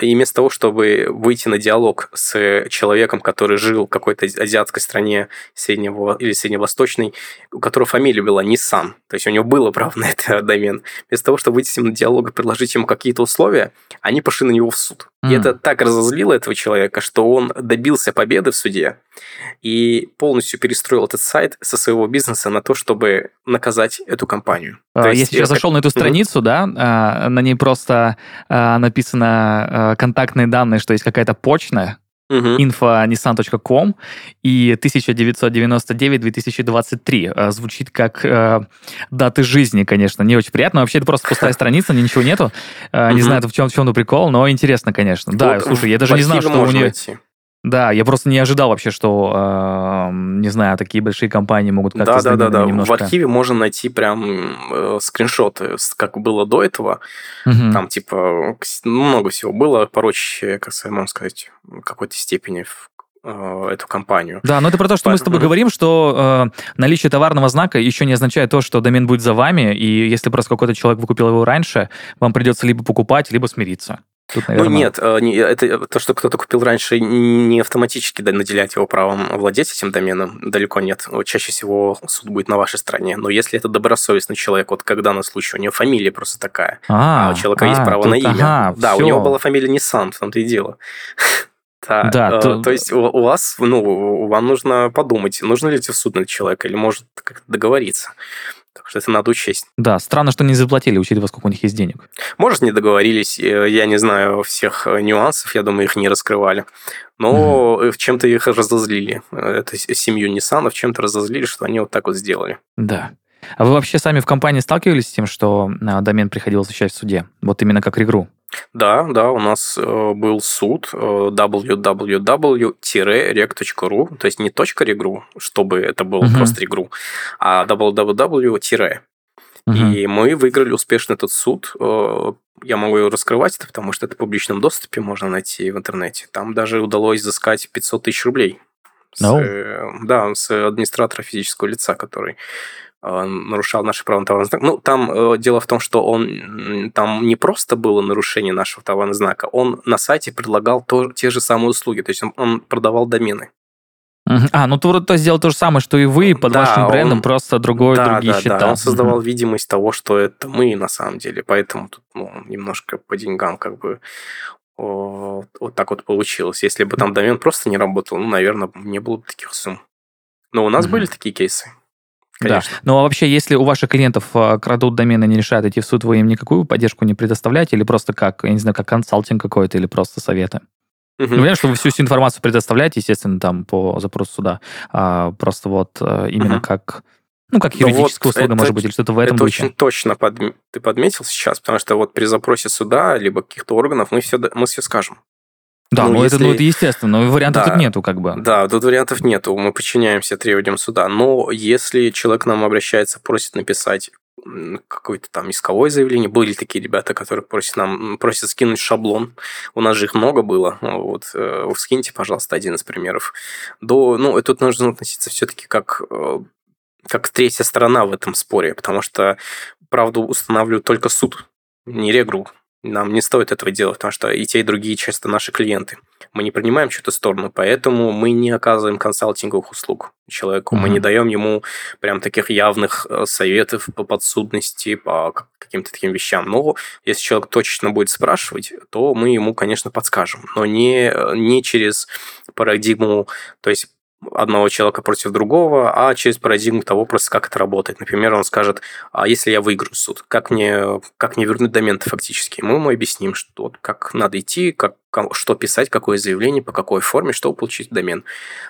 и вместо того, чтобы выйти на диалог с человеком, который жил в какой-то азиатской стране среднего или средневосточной, у которого фамилия была Nissan, то есть у него было право на этот домен, вместо того, чтобы выйти с ним на диалог и предложить ему какие-то условия, они пошли на него в суд. И М. это так разозлило этого человека, что он добился победы в суде и полностью перестроил этот сайт со своего бизнеса на то, чтобы наказать эту компанию. А, То Я есть, сейчас э, зашел на эту страницу, да, а, на ней просто а, написано контактные данные, что есть какая-то почта, Мгм. info.nissan.com и 1999-2023. А, Звучит как э, даты жизни, конечно, не очень приятно. Вообще, это просто пустая страница, ничего нету. А, Не знаю, в чем, в чем прикол, но интересно, конечно. Да, слушай, я даже не знал, что у нее... Да, я просто не ожидал вообще, что, э, не знаю, такие большие компании могут как-то Да, с да, да, доменами да. В архиве можно найти прям э, скриншоты, как было до этого. Мгм. Там, типа, ну, много всего было, порочащее, как можно сказать, в какой-то степени в э, эту компанию. Да, но это про то, что мы с тобой говорим, что э, наличие товарного знака еще не означает то, что домен будет за вами, и если просто какой-то человек выкупил его раньше, вам придется либо покупать, либо смириться. Тут, Ну наверное, нет, э, это то, что кто-то купил раньше, не автоматически наделять его правом владеть этим доменом, далеко нет. Чаще всего суд будет на вашей стороне. Но если это добросовестный человек, вот как в данном случае, у него фамилия просто такая, а, у человека есть а, право тут- на имя. ага, да, у всё. него была фамилия Nissan, в том-то и дело. Да, Да, э, то- то есть у, у вас, ну, вам нужно подумать, нужно ли идти в суд на человека, или может как-то договориться. Так что это надо учесть. Да, странно, что не заплатили, учитывая, сколько у них есть денег. Может, не договорились, э, я не знаю всех э, нюансов, я думаю, их не раскрывали. Но в чем-то их разозлили. Э, Это семью Ниссанов чем-то разозлили, что они вот так вот сделали. Да. А вы вообще сами в компании сталкивались с тем, что а, домен приходилось защищать в суде? Вот именно как регру? Да, да, у нас э, был суд э, www-reg.ru, то есть не .regru, чтобы это было uh-huh. просто регру, а www- Uh-huh. И мы выиграли успешно этот суд. Э, я могу его раскрывать, это потому что это в публичном доступе можно найти в интернете. Там даже удалось изыскать 500 тысяч рублей. No. С, э, да, с администратора физического лица, который э, нарушал наши права на товарный знак. Ну, там э, дело в том, что он там не просто было нарушение нашего товарного знака, он на сайте предлагал то, те же самые услуги, то есть он, он продавал домены. А, ну ты то сделал то же самое, что и вы, под да, вашим брендом, он... просто другой, да, другие да, счета. Да, он создавал угу. видимость того, что это мы на самом деле, поэтому тут ну, немножко по деньгам как бы вот, вот так вот получилось. Если бы там домен просто не работал, ну, наверное, не было бы таких сумм. Но у нас угу. были такие кейсы. Конечно. Да. Ну а вообще, если у ваших клиентов а, крадут домены, не решают идти в суд, вы им никакую поддержку не предоставляете? Или просто как, я не знаю, как консалтинг какой-то, или просто советы? Угу. Ну, понятно, что вы всю, всю информацию предоставляете, естественно, там по запросу суда. А, просто вот э, именно угу. как ну, как юридическая ну, вот услуга, это, может быть, или что-то в этом Это духе. очень точно под, ты подметил сейчас, потому что вот при запросе суда либо каких-то органов мы все, мы все скажем. Да, ну, ну, если... это, ну это естественно, но вариантов да, тут нету как бы. Да, тут вариантов нету, мы подчиняемся требованиям суда. Но если человек к нам обращается, просит написать какое-то там исковое заявление. Были такие ребята, которые просят нам просят скинуть шаблон. У нас же их много было. Вот э, скиньте, пожалуйста, один из примеров. До, ну, тут нужно относиться все-таки как э, как третья сторона в этом споре, потому что правду устанавливает только суд, не регру. Нам не стоит этого делать, потому что и те, и другие часто наши клиенты. Мы не принимаем чью-то сторону, поэтому мы не оказываем консалтинговых услуг человеку. Mm-hmm. Мы не даем ему прям таких явных э, советов по подсудности, по каким-то таким вещам. Но если человек точно будет спрашивать, то мы ему, конечно, подскажем. Но не, не через парадигму, то есть одного человека против другого, а через парадигму того просто, как это работает. Например, он скажет, а если я выиграю суд, как мне, как мне вернуть домен фактически? Мы ему объясним, что, как надо идти, как, что писать, какое заявление, по какой форме, чтобы получить домен.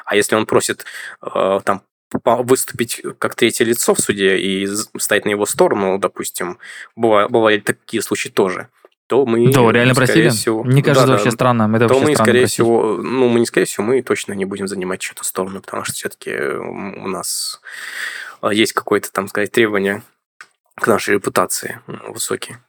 А если он просит э, там выступить как третье лицо в суде и стать на его сторону, допустим, бывали, такие случаи тоже – то мы... Да, реально просили? Всего, Мне кажется, да, вообще да, странно. Это то мы, скорее просить. всего, ну, мы не скорее всего, мы точно не будем занимать чью-то сторону, потому что все-таки у нас а, есть какое-то, там сказать, требование к нашей репутации высокие.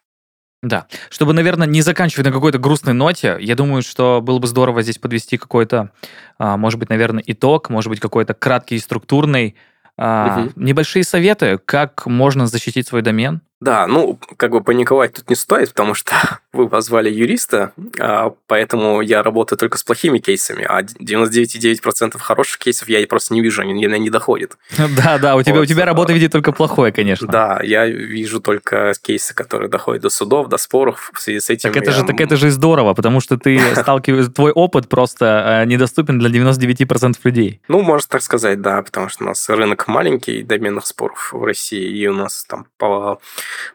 Да. Чтобы, наверное, не заканчивать на какой-то грустной ноте, я думаю, что было бы здорово здесь подвести какой-то, а, может быть, наверное, итог, может быть, какой-то краткий и структурный, угу. небольшие советы, как можно защитить свой домен, да, ну, как бы паниковать тут не стоит, потому что вы позвали юриста, а, поэтому я работаю только с плохими кейсами, а 99,9% хороших кейсов я просто не вижу, они не доходят. Да, да, у тебя, вот. у тебя работа видит только плохое, конечно. Да, я вижу только кейсы, которые доходят до судов, до споров. В связи с этим так это, я... же, так это же здорово, потому что ты сталкиваешься, твой опыт просто а, недоступен для 99% людей. Ну, можно так сказать, да, потому что у нас рынок маленький доменных споров в России, и у нас там по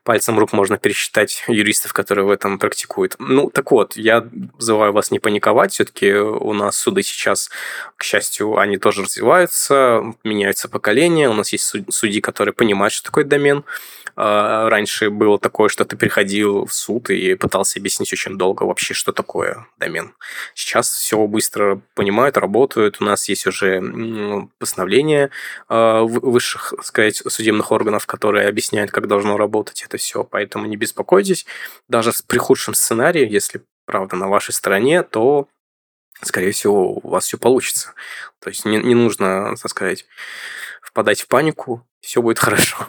пальцем рук можно пересчитать юристов, которые в этом практикуют. Ну, так вот, я называю вас не паниковать. Все-таки у нас суды сейчас, к счастью, они тоже развиваются, меняются поколения. У нас есть судьи, которые понимают, что такое домен. А, раньше было такое, что ты приходил в суд и пытался объяснить очень долго вообще, что такое домен. Сейчас все быстро понимают, работают. У нас есть уже постановления а, высших, сказать, судебных органов, которые объясняют, как должно работать это все. Поэтому не беспокойтесь. Даже при худшем сценарии, если правда на вашей стороне, то скорее всего, у вас все получится. То есть не, не нужно, так сказать, впадать в панику, все будет хорошо.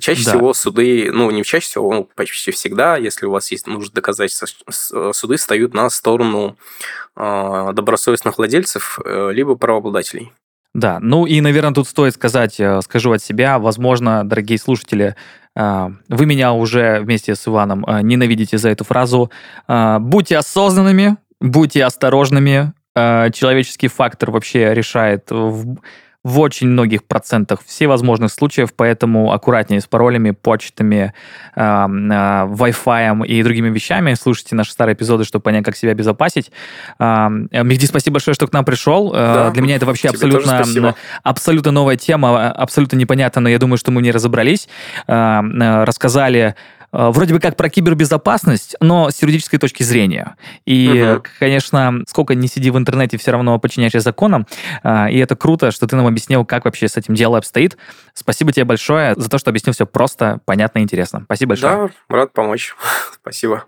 Чаще да. всего суды, ну, не чаще всего, ну, почти всегда, если у вас есть нужды доказательства, суды встают на сторону э, добросовестных владельцев э, либо правообладателей. Да, ну и, наверное, тут стоит сказать, э, скажу от себя, возможно, дорогие слушатели, вы меня уже вместе с Иваном э, ненавидите за эту фразу. Будьте осознанными, будьте осторожными. Человеческий фактор вообще решает в в очень многих процентах всевозможных случаев, поэтому аккуратнее с паролями, почтами, э, э, Wi-Fi и другими вещами. Слушайте наши старые эпизоды, чтобы понять, как себя обезопасить. Э, Мехди, спасибо большое, что к нам пришел. Э, да, Для меня это вообще абсолютно, абсолютно новая тема, абсолютно непонятно, но я думаю, что мы не разобрались. Э, э, рассказали вроде бы как про кибербезопасность, но с юридической точки зрения. И, угу. конечно, сколько не сиди в интернете, все равно подчиняешься законам. Э, и это круто, что ты нам объяснил, как вообще с этим дело обстоит. Спасибо тебе большое за то, что объяснил все просто, понятно и интересно. Спасибо большое. Да, рад помочь. Спасибо.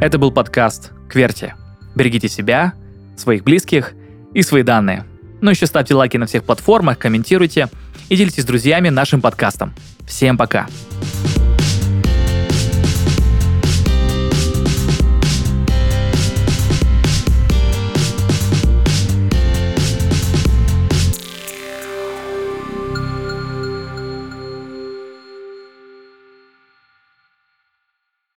Это был подкаст «Кверти». Берегите себя, своих близких – и свои данные. Ну еще ставьте лайки на всех платформах, комментируйте и делитесь с друзьями нашим подкастом. Всем пока!